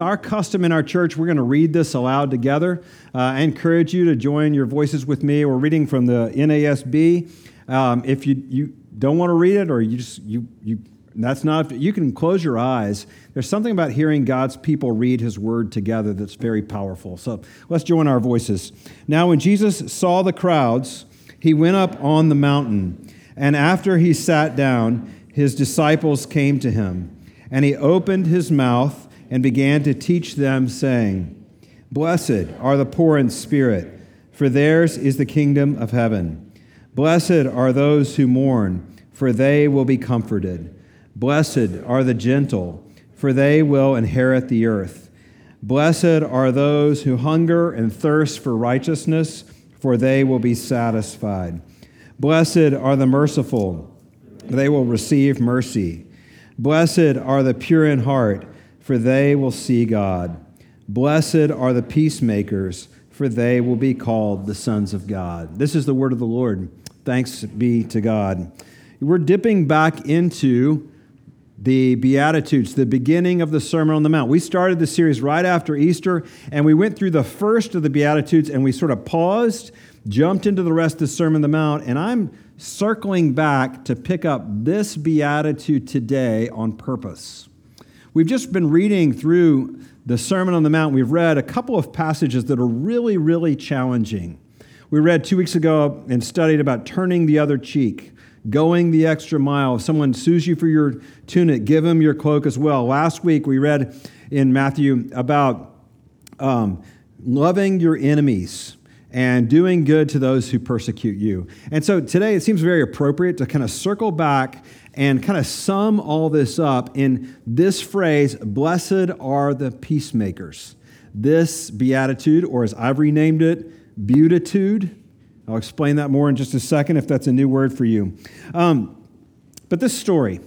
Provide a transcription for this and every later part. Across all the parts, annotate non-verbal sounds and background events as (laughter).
Our custom in our church, we're going to read this aloud together. Uh, I encourage you to join your voices with me. We're reading from the NASB. Um, if you, you don't want to read it or you just, you, you, that's not, you can close your eyes. There's something about hearing God's people read his word together that's very powerful. So let's join our voices. Now, when Jesus saw the crowds, he went up on the mountain. And after he sat down, his disciples came to him. And he opened his mouth and began to teach them, saying, Blessed are the poor in spirit, for theirs is the kingdom of heaven. Blessed are those who mourn, for they will be comforted. Blessed are the gentle, for they will inherit the earth. Blessed are those who hunger and thirst for righteousness, for they will be satisfied. Blessed are the merciful, they will receive mercy. Blessed are the pure in heart for they will see God. Blessed are the peacemakers, for they will be called the sons of God. This is the word of the Lord. Thanks be to God. We're dipping back into the Beatitudes, the beginning of the Sermon on the Mount. We started the series right after Easter, and we went through the first of the Beatitudes, and we sort of paused, jumped into the rest of the Sermon on the Mount, and I'm circling back to pick up this Beatitude today on purpose. We've just been reading through the Sermon on the Mount. We've read a couple of passages that are really, really challenging. We read two weeks ago and studied about turning the other cheek, going the extra mile. If someone sues you for your tunic, give them your cloak as well. Last week we read in Matthew about um, loving your enemies and doing good to those who persecute you. And so today it seems very appropriate to kind of circle back and kind of sum all this up in this phrase Blessed are the peacemakers. This beatitude, or as I've renamed it, beatitude. I'll explain that more in just a second if that's a new word for you. Um, but this story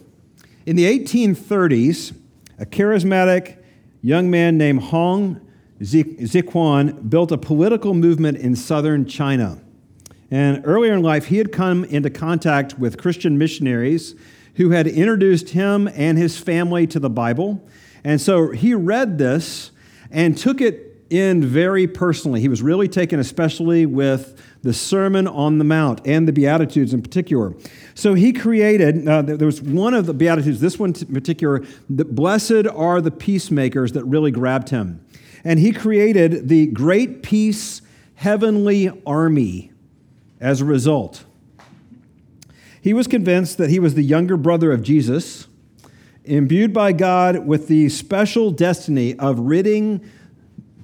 in the 1830s, a charismatic young man named Hong Xiuquan built a political movement in southern China. And earlier in life, he had come into contact with Christian missionaries who had introduced him and his family to the Bible. And so he read this and took it in very personally. He was really taken especially with the Sermon on the Mount and the Beatitudes in particular. So he created, uh, there was one of the Beatitudes, this one in particular, blessed are the peacemakers that really grabbed him. And he created the Great Peace Heavenly Army as a result. He was convinced that he was the younger brother of Jesus, imbued by God with the special destiny of ridding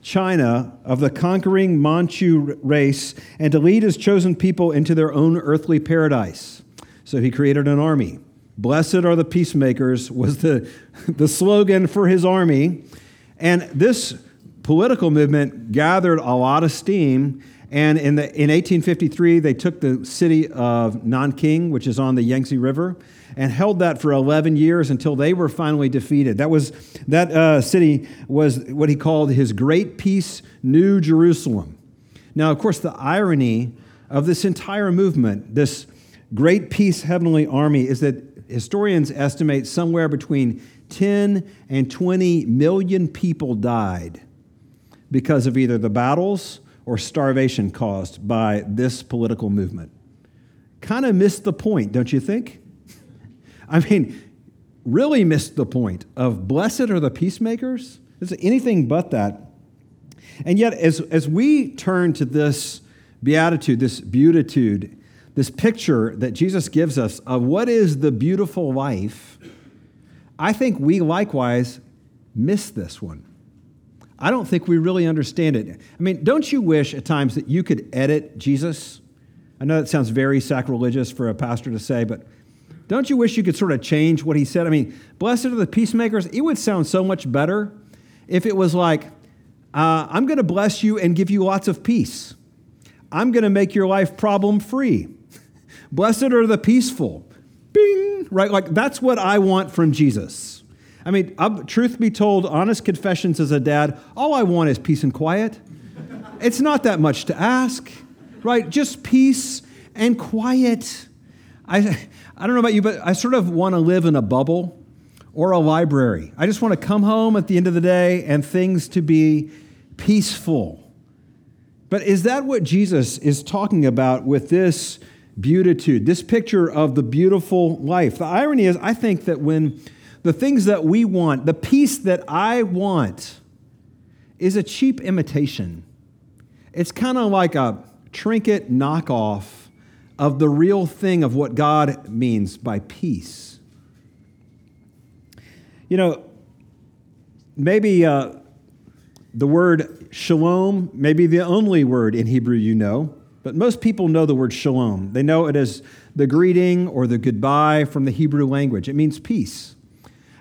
China of the conquering Manchu race and to lead his chosen people into their own earthly paradise. So he created an army. Blessed are the peacemakers was the, (laughs) the slogan for his army. And this political movement gathered a lot of steam and in, the, in 1853, they took the city of Nanking, which is on the Yangtze River, and held that for 11 years until they were finally defeated. That, was, that uh, city was what he called his Great Peace, New Jerusalem. Now, of course, the irony of this entire movement, this Great Peace Heavenly Army, is that historians estimate somewhere between 10 and 20 million people died because of either the battles or starvation caused by this political movement. Kind of missed the point, don't you think? (laughs) I mean, really missed the point of blessed are the peacemakers. It's anything but that. And yet, as, as we turn to this beatitude, this beatitude, this picture that Jesus gives us of what is the beautiful life, I think we likewise miss this one. I don't think we really understand it. I mean, don't you wish at times that you could edit Jesus? I know that sounds very sacrilegious for a pastor to say, but don't you wish you could sort of change what he said? I mean, blessed are the peacemakers. It would sound so much better if it was like, uh, I'm going to bless you and give you lots of peace. I'm going to make your life problem free. (laughs) blessed are the peaceful. Bing, right? Like that's what I want from Jesus. I mean, truth be told, honest confessions as a dad, all I want is peace and quiet. it's not that much to ask, right? Just peace and quiet. I, I don't know about you, but I sort of want to live in a bubble or a library. I just want to come home at the end of the day and things to be peaceful. But is that what Jesus is talking about with this beatitude, this picture of the beautiful life? The irony is, I think that when the things that we want, the peace that I want, is a cheap imitation, it's kind of like a trinket knockoff of the real thing of what God means by peace. You know, maybe uh, the word shalom may be the only word in Hebrew you know, but most people know the word shalom. They know it as the greeting or the goodbye from the Hebrew language. It means peace.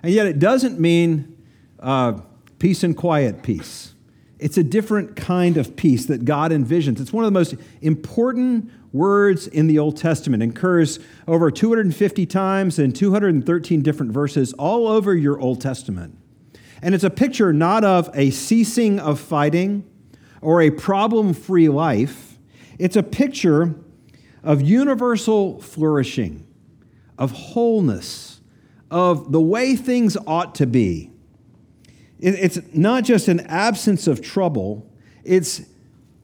And yet it doesn't mean uh, peace and quiet peace. It's a different kind of peace that God envisions. It's one of the most important words in the Old Testament. It occurs over 250 times in 213 different verses all over your Old Testament. And it's a picture not of a ceasing of fighting or a problem free life, it's a picture of universal flourishing, of wholeness, of the way things ought to be. It's not just an absence of trouble, it's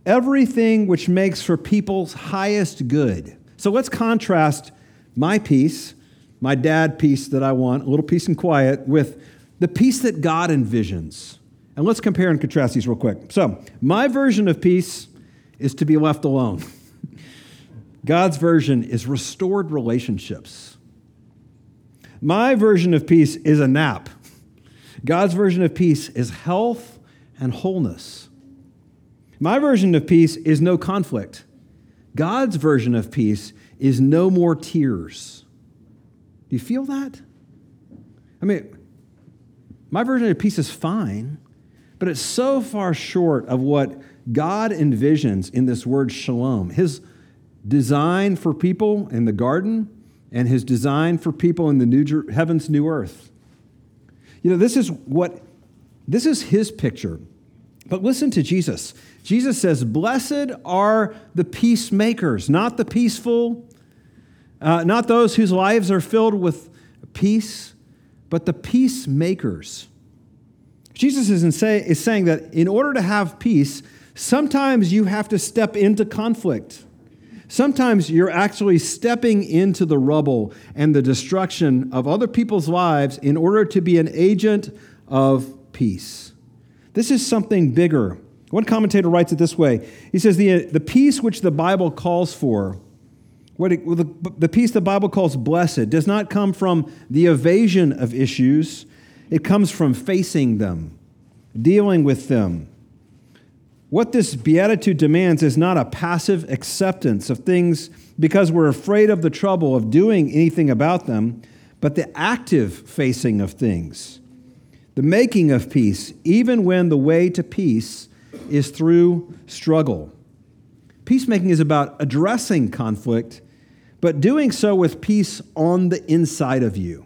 everything which makes for people's highest good. So let's contrast my peace, my dad peace that I want, a little peace and quiet, with the peace that God envisions. And let's compare and contrast these real quick. So, my version of peace is to be left alone. (laughs) God's version is restored relationships. My version of peace is a nap. God's version of peace is health and wholeness. My version of peace is no conflict. God's version of peace is no more tears. Do you feel that? I mean, my version of peace is fine, but it's so far short of what God envisions in this word shalom. His design for people in the garden and his design for people in the new heavens, new earth. You know, this is what this is his picture. But listen to Jesus. Jesus says, Blessed are the peacemakers, not the peaceful, uh, not those whose lives are filled with peace, but the peacemakers. Jesus is, say, is saying that in order to have peace, sometimes you have to step into conflict. Sometimes you're actually stepping into the rubble and the destruction of other people's lives in order to be an agent of peace. This is something bigger. One commentator writes it this way He says, The, the peace which the Bible calls for what it, the, the peace the Bible calls blessed does not come from the evasion of issues, it comes from facing them, dealing with them. What this beatitude demands is not a passive acceptance of things because we're afraid of the trouble of doing anything about them, but the active facing of things, the making of peace, even when the way to peace is through struggle. Peacemaking is about addressing conflict, but doing so with peace on the inside of you.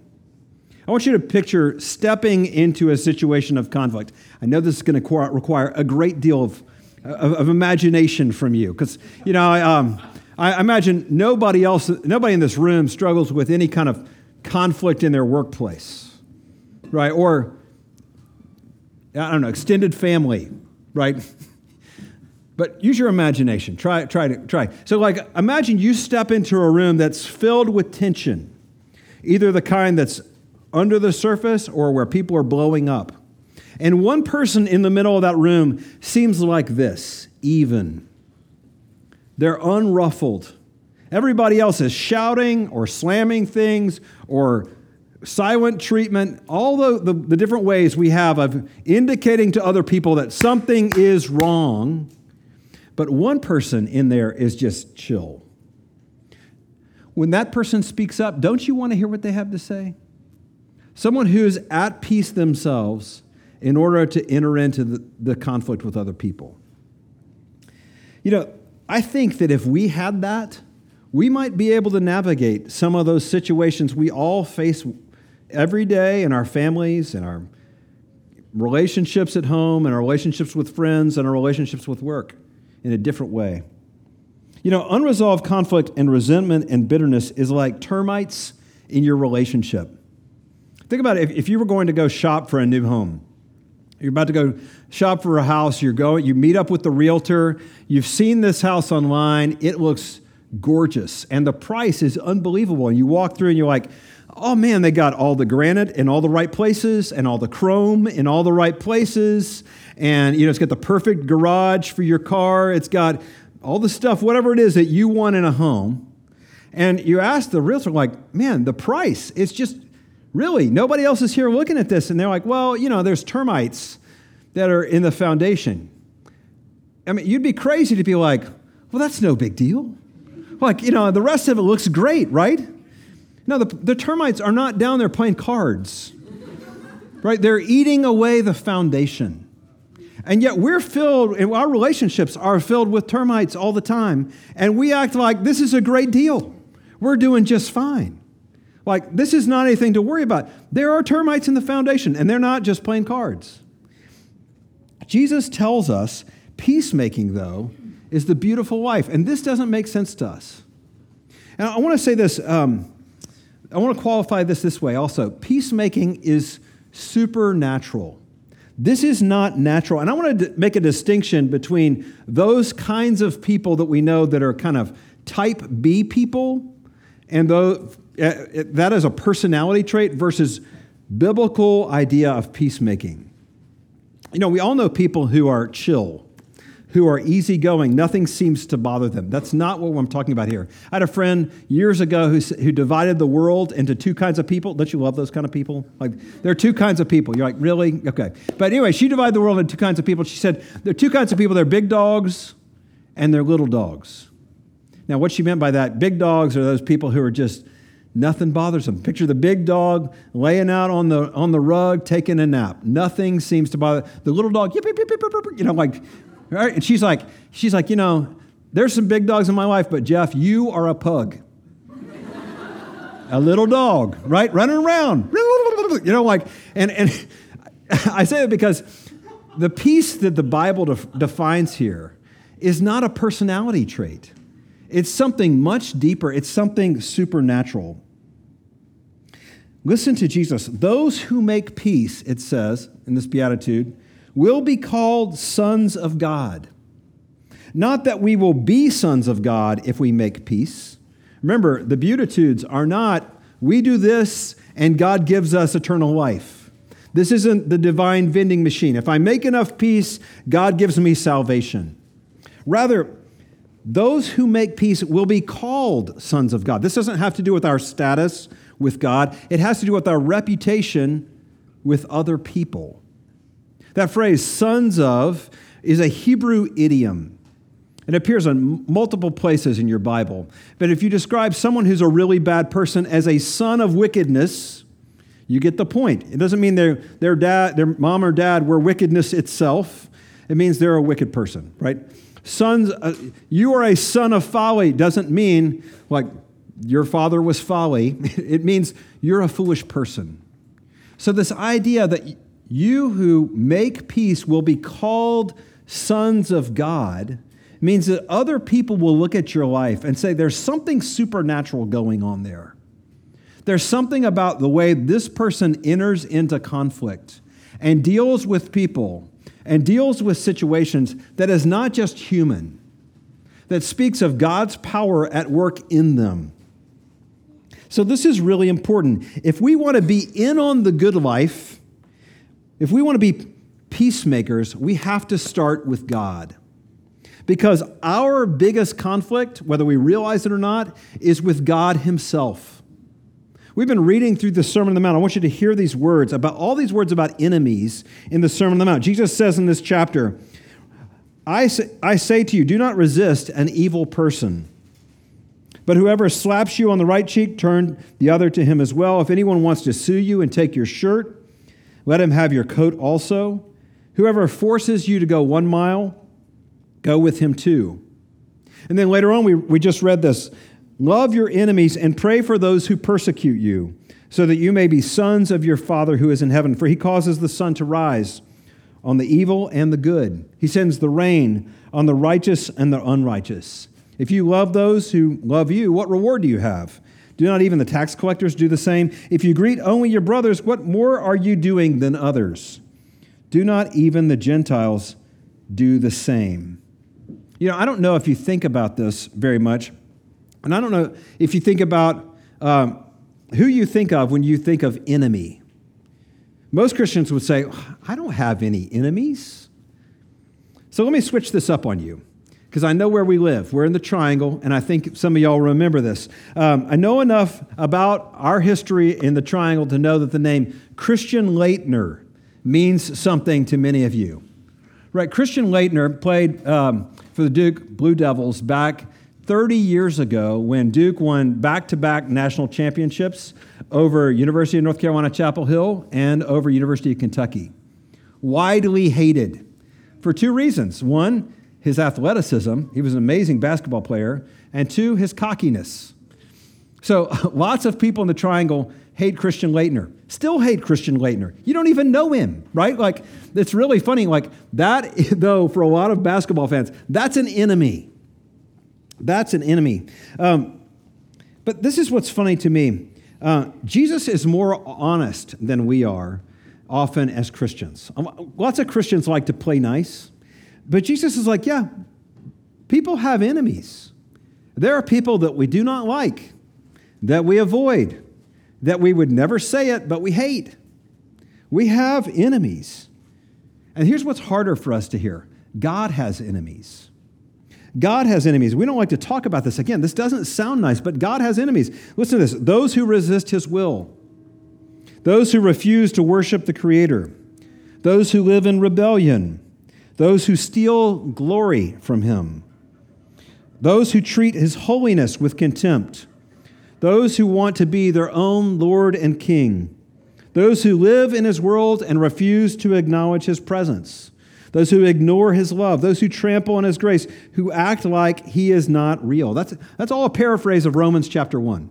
I want you to picture stepping into a situation of conflict. I know this is going to require a great deal of, of, of imagination from you, because, you know, I, um, I imagine nobody else, nobody in this room struggles with any kind of conflict in their workplace, right? Or, I don't know, extended family, right? But use your imagination. Try, try to try. So, like, imagine you step into a room that's filled with tension, either the kind that's under the surface or where people are blowing up. And one person in the middle of that room seems like this, even. They're unruffled. Everybody else is shouting or slamming things or silent treatment, all the, the, the different ways we have of indicating to other people that something is wrong but one person in there is just chill. When that person speaks up, don't you want to hear what they have to say? Someone who's at peace themselves in order to enter into the, the conflict with other people. You know, I think that if we had that, we might be able to navigate some of those situations we all face every day in our families, in our relationships at home, and our relationships with friends, and our relationships with work in a different way. You know, unresolved conflict and resentment and bitterness is like termites in your relationship. Think about it. If, if you were going to go shop for a new home, you're about to go shop for a house, you're going, you meet up with the realtor, you've seen this house online, it looks gorgeous, and the price is unbelievable. And you walk through and you're like, oh man, they got all the granite in all the right places and all the chrome in all the right places. And you know, it's got the perfect garage for your car. It's got all the stuff, whatever it is that you want in a home. And you ask the realtor, like, man, the price, it's just really, nobody else is here looking at this. And they're like, well, you know, there's termites that are in the foundation. I mean, you'd be crazy to be like, well, that's no big deal. Like, you know, the rest of it looks great, right? No, the, the termites are not down there playing cards, right? They're eating away the foundation. And yet we're filled, and our relationships are filled with termites all the time. And we act like this is a great deal. We're doing just fine. Like, this is not anything to worry about. There are termites in the foundation, and they're not just playing cards. Jesus tells us peacemaking, though, is the beautiful life. And this doesn't make sense to us. And I want to say this um, I want to qualify this this way also. Peacemaking is supernatural. This is not natural. And I want to make a distinction between those kinds of people that we know that are kind of type B people, and those, uh, that is a personality trait versus biblical idea of peacemaking. You know, we all know people who are chill who are easygoing. Nothing seems to bother them. That's not what I'm talking about here. I had a friend years ago who, who divided the world into two kinds of people. Don't you love those kind of people? Like, there are two kinds of people. You're like, really? Okay. But anyway, she divided the world into two kinds of people. She said, there are two kinds of people. They're big dogs and they're little dogs. Now, what she meant by that, big dogs are those people who are just, nothing bothers them. Picture the big dog laying out on the, on the rug, taking a nap. Nothing seems to bother. The little dog, you know, like Right? And she's like, she's like, you know, there's some big dogs in my life, but Jeff, you are a pug. a little dog, right? Running around. You know, like, and, and (laughs) I say that because the peace that the Bible def- defines here is not a personality trait. It's something much deeper. It's something supernatural. Listen to Jesus. Those who make peace, it says in this beatitude, will be called sons of God. Not that we will be sons of God if we make peace. Remember, the Beatitudes are not, we do this and God gives us eternal life. This isn't the divine vending machine. If I make enough peace, God gives me salvation. Rather, those who make peace will be called sons of God. This doesn't have to do with our status with God, it has to do with our reputation with other people. That phrase, sons of, is a Hebrew idiom. It appears in multiple places in your Bible. But if you describe someone who's a really bad person as a son of wickedness, you get the point. It doesn't mean their, their dad, their mom or dad were wickedness itself. It means they're a wicked person, right? Sons, uh, you are a son of folly doesn't mean like your father was folly. (laughs) it means you're a foolish person. So this idea that you who make peace will be called sons of God means that other people will look at your life and say, there's something supernatural going on there. There's something about the way this person enters into conflict and deals with people and deals with situations that is not just human, that speaks of God's power at work in them. So, this is really important. If we want to be in on the good life, if we want to be peacemakers, we have to start with God. Because our biggest conflict, whether we realize it or not, is with God Himself. We've been reading through the Sermon on the Mount. I want you to hear these words about all these words about enemies in the Sermon on the Mount. Jesus says in this chapter, I say, I say to you, do not resist an evil person. But whoever slaps you on the right cheek, turn the other to him as well. If anyone wants to sue you and take your shirt, let him have your coat also. Whoever forces you to go one mile, go with him too. And then later on, we, we just read this Love your enemies and pray for those who persecute you, so that you may be sons of your Father who is in heaven. For he causes the sun to rise on the evil and the good, he sends the rain on the righteous and the unrighteous. If you love those who love you, what reward do you have? Do not even the tax collectors do the same? If you greet only your brothers, what more are you doing than others? Do not even the Gentiles do the same? You know, I don't know if you think about this very much, and I don't know if you think about um, who you think of when you think of enemy. Most Christians would say, I don't have any enemies. So let me switch this up on you because I know where we live. We're in the triangle, and I think some of y'all remember this. Um, I know enough about our history in the triangle to know that the name Christian Laettner means something to many of you. Right? Christian Laettner played um, for the Duke Blue Devils back 30 years ago when Duke won back to back national championships over University of North Carolina Chapel Hill and over University of Kentucky. Widely hated for two reasons. One, his athleticism, he was an amazing basketball player, and two, his cockiness. So (laughs) lots of people in the triangle hate Christian Laettner, still hate Christian Laettner. You don't even know him, right? Like, it's really funny. Like, that, (laughs) though, for a lot of basketball fans, that's an enemy. That's an enemy. Um, but this is what's funny to me. Uh, Jesus is more honest than we are, often as Christians. Um, lots of Christians like to play nice, but Jesus is like, yeah, people have enemies. There are people that we do not like, that we avoid, that we would never say it, but we hate. We have enemies. And here's what's harder for us to hear God has enemies. God has enemies. We don't like to talk about this. Again, this doesn't sound nice, but God has enemies. Listen to this. Those who resist his will, those who refuse to worship the Creator, those who live in rebellion, those who steal glory from him, those who treat his holiness with contempt, those who want to be their own Lord and King, those who live in his world and refuse to acknowledge his presence those who ignore his love, those who trample on his grace, who act like he is not real. That's, that's all a paraphrase of Romans chapter 1,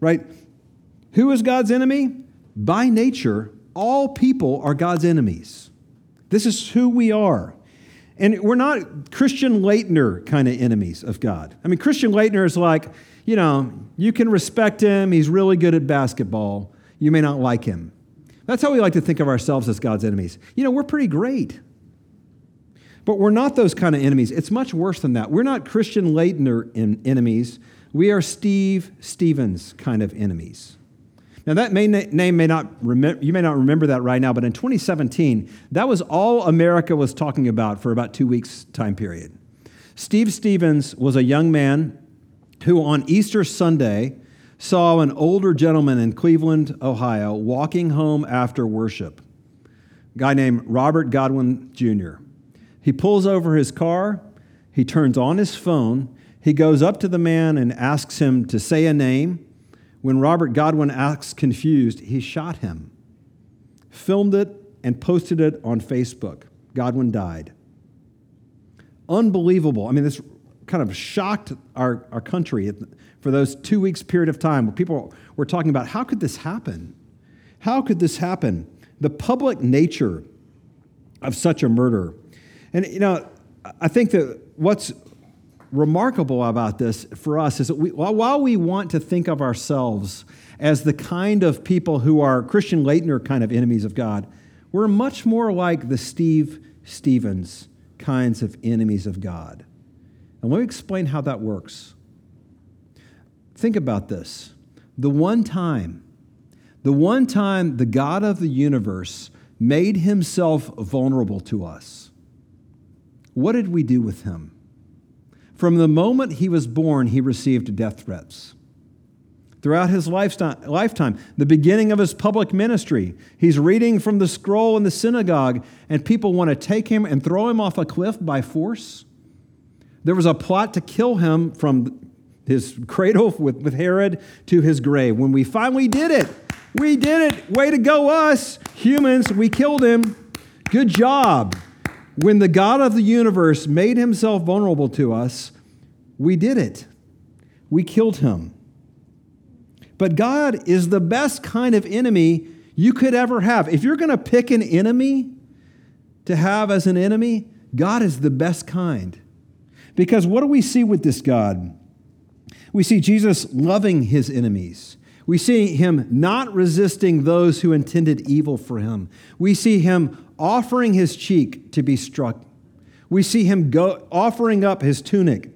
right? Who is God's enemy? By nature, all people are God's enemies. This is who we are. And we're not Christian Laettner kind of enemies of God. I mean, Christian Laettner is like, you know, you can respect him, he's really good at basketball. You may not like him. That's how we like to think of ourselves as God's enemies. You know, we're pretty great. But we're not those kind of enemies. It's much worse than that. We're not Christian Laettner enemies. We are Steve Stephens kind of enemies. Now, that may name may not you may not remember that right now, but in 2017, that was all America was talking about for about two weeks' time period. Steve Stephens was a young man who, on Easter Sunday, saw an older gentleman in Cleveland, Ohio, walking home after worship. A guy named Robert Godwin Jr. He pulls over his car, he turns on his phone, he goes up to the man and asks him to say a name. When Robert Godwin acts confused, he shot him, filmed it, and posted it on Facebook. Godwin died. Unbelievable. I mean, this kind of shocked our, our country for those two weeks period of time where people were talking about how could this happen? How could this happen? The public nature of such a murder and, you know, I think that what's remarkable about this for us is that we, while we want to think of ourselves as the kind of people who are Christian Laettner kind of enemies of God, we're much more like the Steve Stephens kinds of enemies of God. And let me explain how that works. Think about this. The one time, the one time the God of the universe made himself vulnerable to us what did we do with him? From the moment he was born, he received death threats. Throughout his lifetime, the beginning of his public ministry, he's reading from the scroll in the synagogue, and people want to take him and throw him off a cliff by force. There was a plot to kill him from his cradle (laughs) with, with Herod to his grave. When we finally did it, we did it. Way to go, us humans. We killed him. Good job. When the God of the universe made himself vulnerable to us, we did it. We killed him. But God is the best kind of enemy you could ever have. If you're going to pick an enemy to have as an enemy, God is the best kind. Because what do we see with this God? We see Jesus loving his enemies. We see him not resisting those who intended evil for him. We see him offering his cheek to be struck. We see him go, offering up his tunic.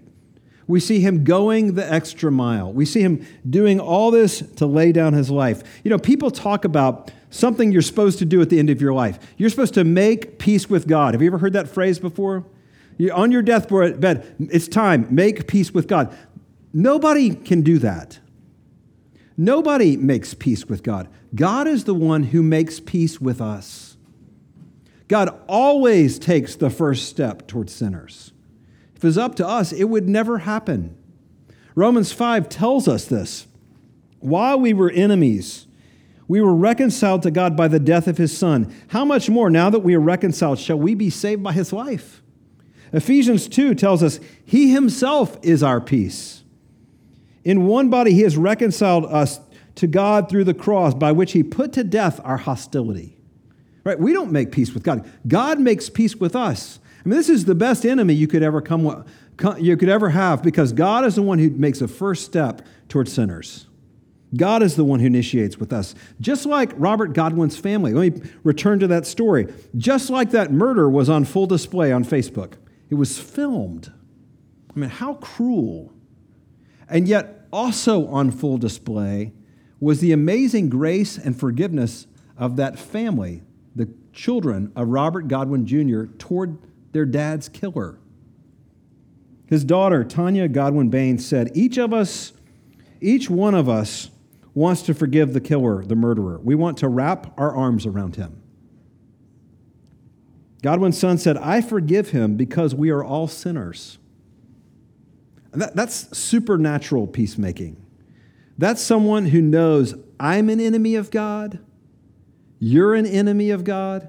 We see him going the extra mile. We see him doing all this to lay down his life. You know, people talk about something you're supposed to do at the end of your life. You're supposed to make peace with God. Have you ever heard that phrase before? You're on your deathbed, it's time, make peace with God. Nobody can do that. Nobody makes peace with God. God is the one who makes peace with us. God always takes the first step towards sinners. If it was up to us, it would never happen. Romans 5 tells us this. While we were enemies, we were reconciled to God by the death of his Son. How much more, now that we are reconciled, shall we be saved by his life? Ephesians 2 tells us he himself is our peace. In one body, he has reconciled us to God through the cross, by which he put to death our hostility. Right? We don't make peace with God. God makes peace with us. I mean, this is the best enemy you could ever come you could ever have because God is the one who makes a first step towards sinners. God is the one who initiates with us. Just like Robert Godwin's family. Let me return to that story. Just like that murder was on full display on Facebook, it was filmed. I mean, how cruel. And yet, also on full display was the amazing grace and forgiveness of that family, the children of Robert Godwin Jr., toward their dad's killer. His daughter, Tonya Godwin Baines, said, Each of us, each one of us, wants to forgive the killer, the murderer. We want to wrap our arms around him. Godwin's son said, I forgive him because we are all sinners. That, that's supernatural peacemaking. That's someone who knows I'm an enemy of God, you're an enemy of God,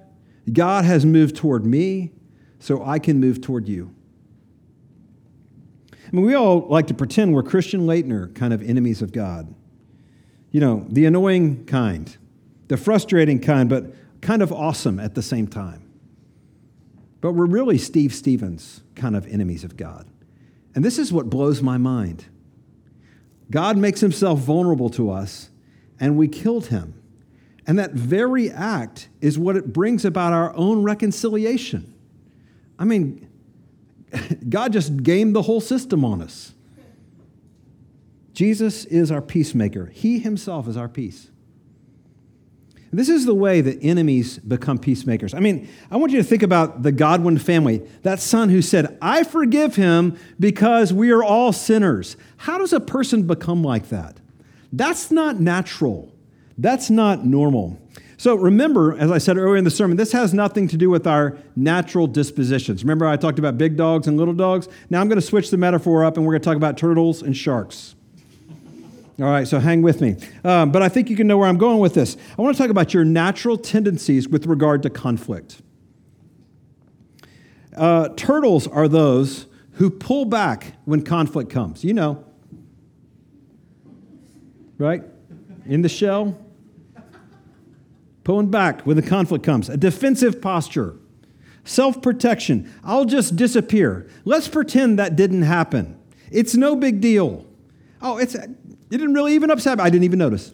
God has moved toward me, so I can move toward you. I mean, we all like to pretend we're Christian Laettner kind of enemies of God you know, the annoying kind, the frustrating kind, but kind of awesome at the same time. But we're really Steve Stephens kind of enemies of God. And this is what blows my mind. God makes himself vulnerable to us, and we killed him. And that very act is what it brings about our own reconciliation. I mean, (laughs) God just gamed the whole system on us. Jesus is our peacemaker, He Himself is our peace. This is the way that enemies become peacemakers. I mean, I want you to think about the Godwin family, that son who said, I forgive him because we are all sinners. How does a person become like that? That's not natural. That's not normal. So remember, as I said earlier in the sermon, this has nothing to do with our natural dispositions. Remember, I talked about big dogs and little dogs? Now I'm going to switch the metaphor up and we're going to talk about turtles and sharks. All right, so hang with me. Um, but I think you can know where I'm going with this. I want to talk about your natural tendencies with regard to conflict. Uh, turtles are those who pull back when conflict comes. You know, right? In the shell, pulling back when the conflict comes. A defensive posture, self protection. I'll just disappear. Let's pretend that didn't happen. It's no big deal. Oh, it's it didn't really even upset me. I didn't even notice.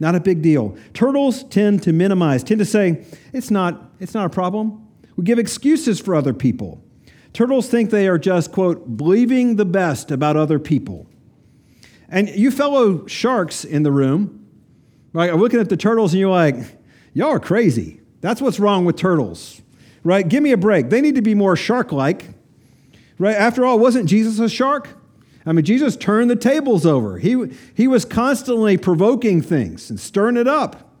Not a big deal. Turtles tend to minimize, tend to say, it's not, it's not a problem. We give excuses for other people. Turtles think they are just, quote, believing the best about other people. And you fellow sharks in the room, right, are looking at the turtles and you're like, y'all are crazy. That's what's wrong with turtles, right? Give me a break. They need to be more shark like, right? After all, wasn't Jesus a shark? I mean, Jesus turned the tables over. He, he was constantly provoking things and stirring it up.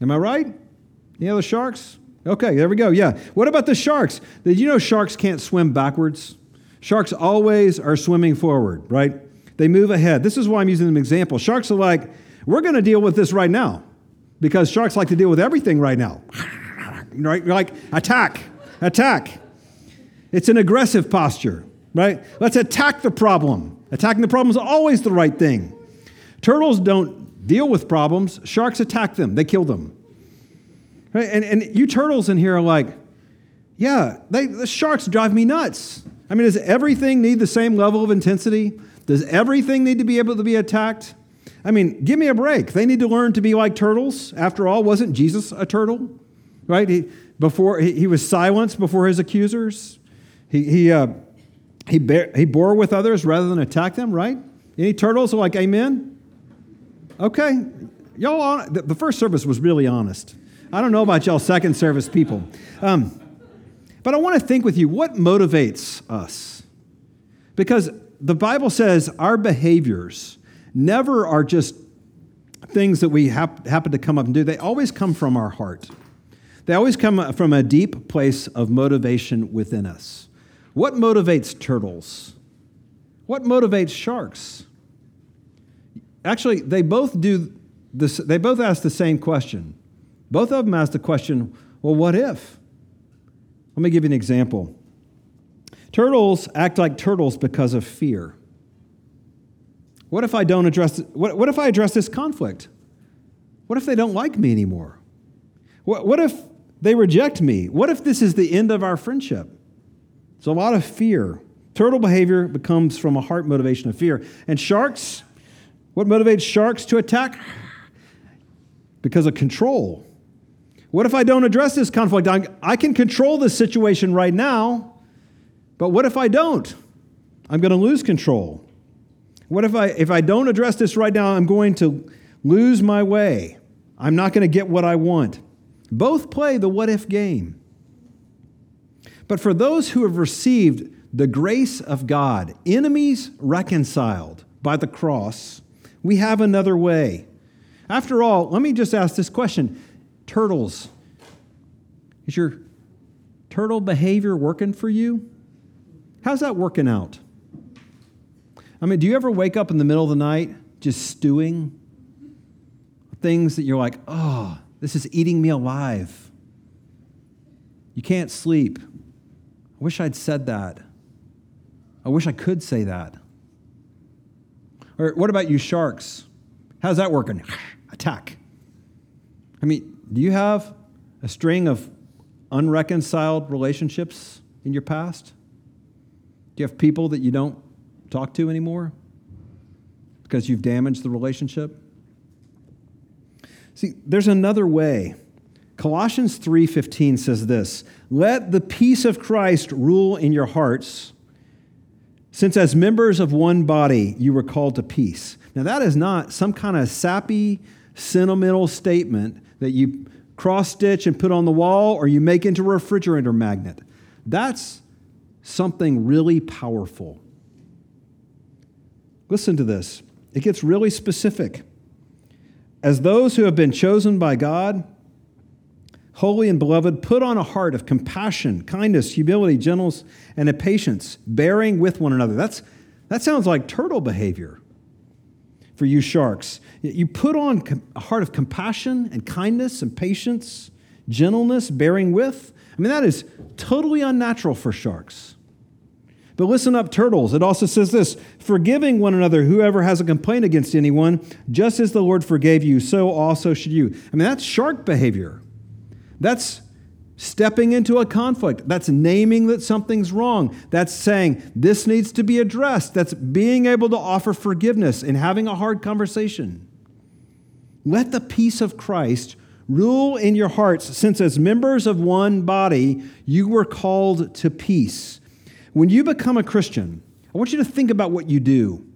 Am I right? Know the sharks? Okay, there we go. Yeah. What about the sharks? Did you know sharks can't swim backwards? Sharks always are swimming forward, right? They move ahead. This is why I'm using an example. Sharks are like, we're going to deal with this right now because sharks like to deal with everything right now. (laughs) right? Like, attack, attack. It's an aggressive posture right? Let's attack the problem. Attacking the problem is always the right thing. Turtles don't deal with problems, sharks attack them, they kill them. Right? And, and you turtles in here are like, yeah, they, the sharks drive me nuts. I mean, does everything need the same level of intensity? Does everything need to be able to be attacked? I mean, give me a break. They need to learn to be like turtles. After all, wasn't Jesus a turtle? Right? He, before, he, he was silenced before his accusers. He, he, uh, he, bear, he bore with others rather than attack them, right? Any turtles are like, Amen? Okay. Y'all, the first service was really honest. I don't know about y'all second service people. Um, but I want to think with you what motivates us? Because the Bible says our behaviors never are just things that we hap- happen to come up and do, they always come from our heart. They always come from a deep place of motivation within us. What motivates turtles? What motivates sharks? Actually, they both do this, they both ask the same question. Both of them ask the question, well, what if? Let me give you an example. Turtles act like turtles because of fear. What if I don't address what, what if I address this conflict? What if they don't like me anymore? What, what if they reject me? What if this is the end of our friendship? It's a lot of fear. Turtle behavior becomes from a heart motivation of fear. And sharks, what motivates sharks to attack? Because of control. What if I don't address this conflict? I, I can control this situation right now, but what if I don't? I'm going to lose control. What if I if I don't address this right now, I'm going to lose my way. I'm not going to get what I want. Both play the what if game. But for those who have received the grace of God, enemies reconciled by the cross, we have another way. After all, let me just ask this question Turtles, is your turtle behavior working for you? How's that working out? I mean, do you ever wake up in the middle of the night just stewing? Things that you're like, oh, this is eating me alive. You can't sleep. I wish I'd said that. I wish I could say that. Or what about you, sharks? How's that working? (sighs) Attack. I mean, do you have a string of unreconciled relationships in your past? Do you have people that you don't talk to anymore because you've damaged the relationship? See, there's another way. Colossians 3:15 says this, "Let the peace of Christ rule in your hearts, since as members of one body you were called to peace." Now that is not some kind of sappy sentimental statement that you cross stitch and put on the wall or you make into a refrigerator magnet. That's something really powerful. Listen to this. It gets really specific. As those who have been chosen by God, holy and beloved, put on a heart of compassion, kindness, humility, gentleness, and a patience, bearing with one another. That's, that sounds like turtle behavior for you sharks. You put on a heart of compassion and kindness and patience, gentleness, bearing with. I mean, that is totally unnatural for sharks. But listen up, turtles. It also says this forgiving one another, whoever has a complaint against anyone, just as the Lord forgave you, so also should you. I mean, that's shark behavior. That's stepping into a conflict. That's naming that something's wrong. That's saying this needs to be addressed. That's being able to offer forgiveness and having a hard conversation. Let the peace of Christ rule in your hearts, since as members of one body, you were called to peace. When you become a Christian, I want you to think about what you do.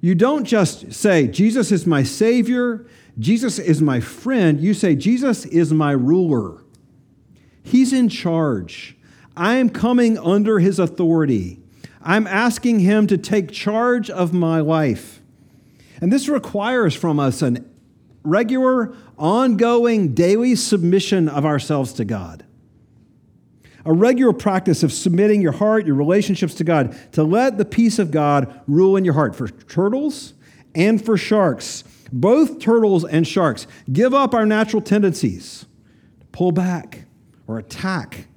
You don't just say, Jesus is my Savior, Jesus is my friend. You say, Jesus is my ruler. He's in charge. I am coming under his authority. I'm asking him to take charge of my life. And this requires from us an regular, ongoing, daily submission of ourselves to God. A regular practice of submitting your heart, your relationships to God, to let the peace of God rule in your heart for turtles and for sharks. Both turtles and sharks give up our natural tendencies, to pull back, or attack.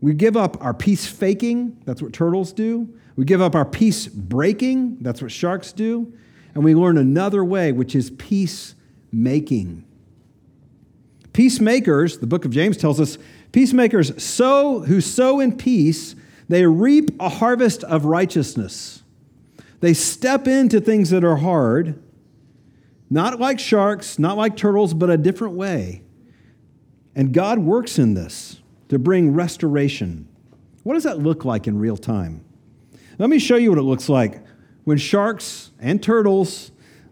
We give up our peace faking, that's what turtles do. We give up our peace breaking, that's what sharks do. And we learn another way, which is peace making. Peacemakers, the book of James tells us, peacemakers sow who sow in peace, they reap a harvest of righteousness. They step into things that are hard, not like sharks, not like turtles, but a different way. And God works in this to bring restoration. What does that look like in real time? Let me show you what it looks like when sharks and turtles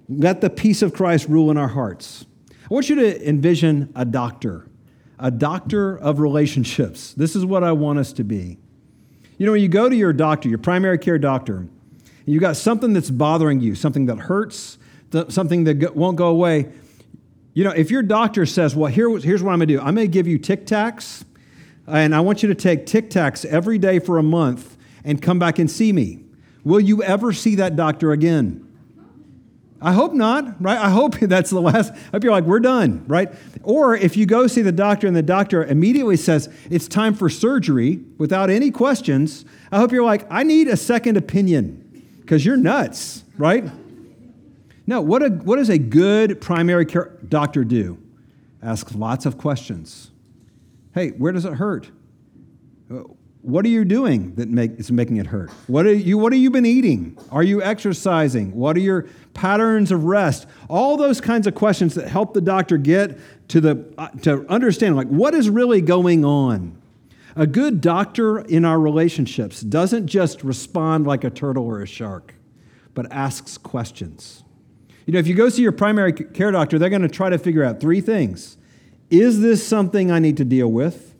let the peace of Christ rule in our hearts. I want you to envision a doctor, a doctor of relationships. This is what I want us to be. You know, when you go to your doctor, your primary care doctor, you got something that's bothering you, something that hurts, something that won't go away, you know, if your doctor says, well, here, here's what I'm going to do I'm going to give you Tic Tacs, and I want you to take Tic Tacs every day for a month and come back and see me. Will you ever see that doctor again? I hope not, right? I hope (laughs) that's the last. I hope you're like, we're done, right? Or if you go see the doctor and the doctor immediately says it's time for surgery without any questions, I hope you're like, I need a second opinion because you're nuts, right? No, what, a, what does a good primary care doctor do? Ask lots of questions. Hey, where does it hurt? What are you doing that make, is making it hurt? What, are you, what have you been eating? Are you exercising? What are your patterns of rest? All those kinds of questions that help the doctor get to, the, uh, to understand, like, what is really going on? A good doctor in our relationships doesn't just respond like a turtle or a shark, but asks questions. You know, if you go see your primary care doctor, they're going to try to figure out three things Is this something I need to deal with?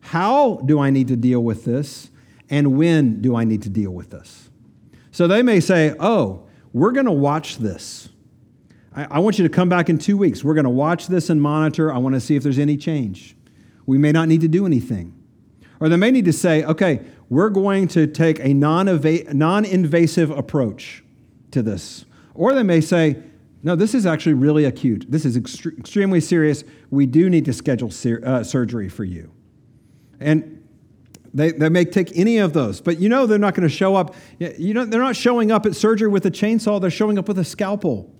How do I need to deal with this? And when do I need to deal with this? So they may say, Oh, we're going to watch this. I, I, want you to come back in two weeks. We're going to watch this and monitor. I want to see if there's any change. We may not need to do anything. Or they may need to say, Okay, we're going to take a non invasive approach to this. Or they may say, no, this is actually really acute. This is ext- extremely serious. We do need to schedule ser- uh, surgery for you. And they, they may take any of those, but you know they're not going to show up. You know, they're not showing up at surgery with a chainsaw, they're showing up with a scalpel.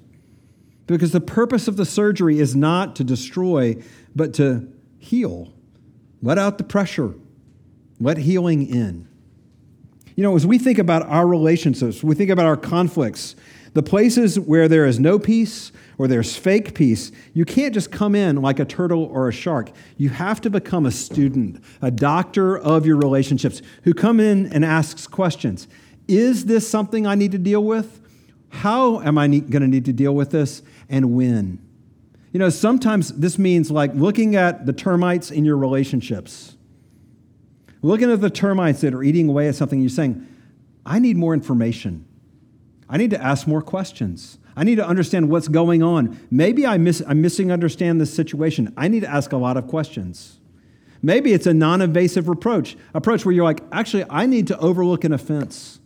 Because the purpose of the surgery is not to destroy, but to heal. Let out the pressure, let healing in. You know, as we think about our relationships, we think about our conflicts, the places where there is no peace or there's fake peace, you can't just come in like a turtle or a shark. You have to become a student, a doctor of your relationships who come in and asks questions. Is this something I need to deal with? How am I going to need to deal with this and when? You know, sometimes this means like looking at the termites in your relationships. Looking at the termites that are eating away at something, you're saying, I need more information. I need to ask more questions. I need to understand what's going on. Maybe I miss, I'm missing understand this situation. I need to ask a lot of questions. Maybe it's a non invasive approach, approach where you're like, actually, I need to overlook an offense.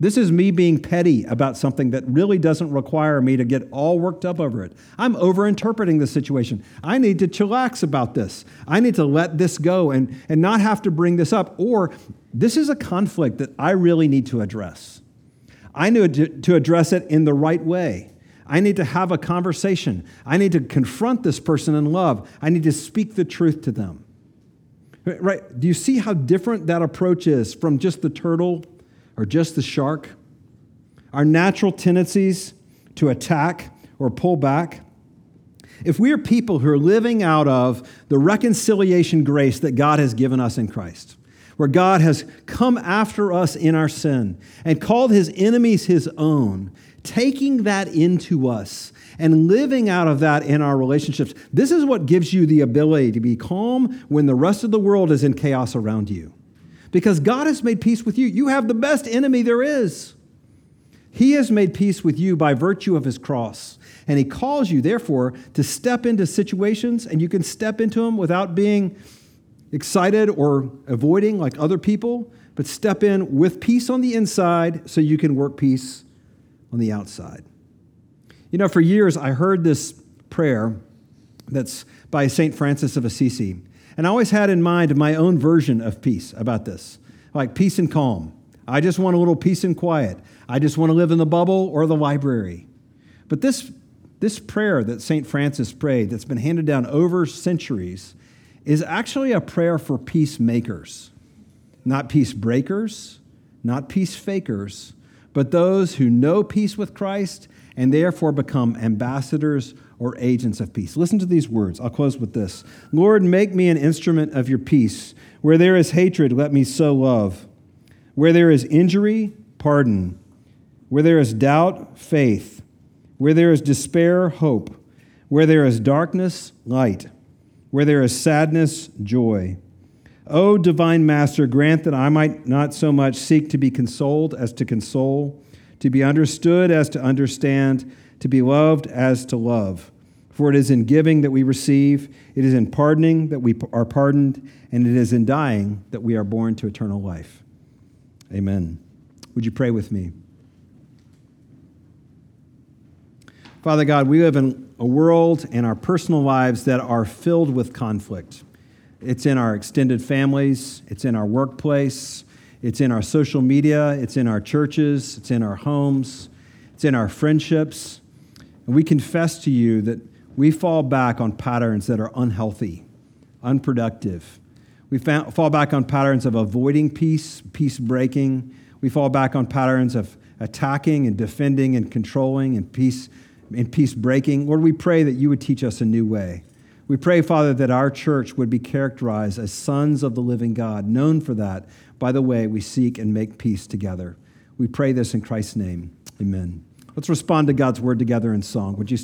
This is me being petty about something that really doesn't require me to get all worked up over it. I'm overinterpreting the situation. I need to chillax about this. I need to let this go and, and not have to bring this up. Or this is a conflict that I really need to address. I need to address it in the right way. I need to have a conversation. I need to confront this person in love. I need to speak the truth to them. Right? Do you see how different that approach is from just the turtle or just the shark? Our natural tendencies to attack or pull back. If we are people who are living out of the reconciliation grace that God has given us in Christ, where God has come after us in our sin and called his enemies his own, taking that into us and living out of that in our relationships. This is what gives you the ability to be calm when the rest of the world is in chaos around you. Because God has made peace with you. You have the best enemy there is. He has made peace with you by virtue of his cross. And he calls you, therefore, to step into situations, and you can step into them without being excited or avoiding like other people, but step in with peace on the inside so you can work peace on the outside. You know, for years I heard this prayer that's by St. Francis of Assisi, and I always had in mind my own version of peace about this like peace and calm. I just want a little peace and quiet. I just want to live in the bubble or the library. But this, this prayer that St. Francis prayed, that's been handed down over centuries, is actually a prayer for peacemakers, not peace breakers, not peace fakers, but those who know peace with Christ and therefore become ambassadors or agents of peace. Listen to these words. I'll close with this Lord, make me an instrument of your peace. Where there is hatred, let me sow love. Where there is injury, pardon. Where there is doubt, faith. Where there is despair, hope. Where there is darkness, light. Where there is sadness, joy. O divine Master, grant that I might not so much seek to be consoled as to console, to be understood as to understand, to be loved as to love. For it is in giving that we receive, it is in pardoning that we are pardoned, and it is in dying that we are born to eternal life. Amen. Would you pray with me? Father God, we live in a world and our personal lives that are filled with conflict. It's in our extended families, it's in our workplace, it's in our social media, it's in our churches, it's in our homes, it's in our friendships. And we confess to you that we fall back on patterns that are unhealthy, unproductive. We fall back on patterns of avoiding peace, peace breaking. We fall back on patterns of attacking and defending and controlling and peace and peace breaking. Lord, we pray that you would teach us a new way. We pray, Father, that our church would be characterized as sons of the living God, known for that by the way we seek and make peace together. We pray this in Christ's name. Amen. Let's respond to God's word together in song. Would you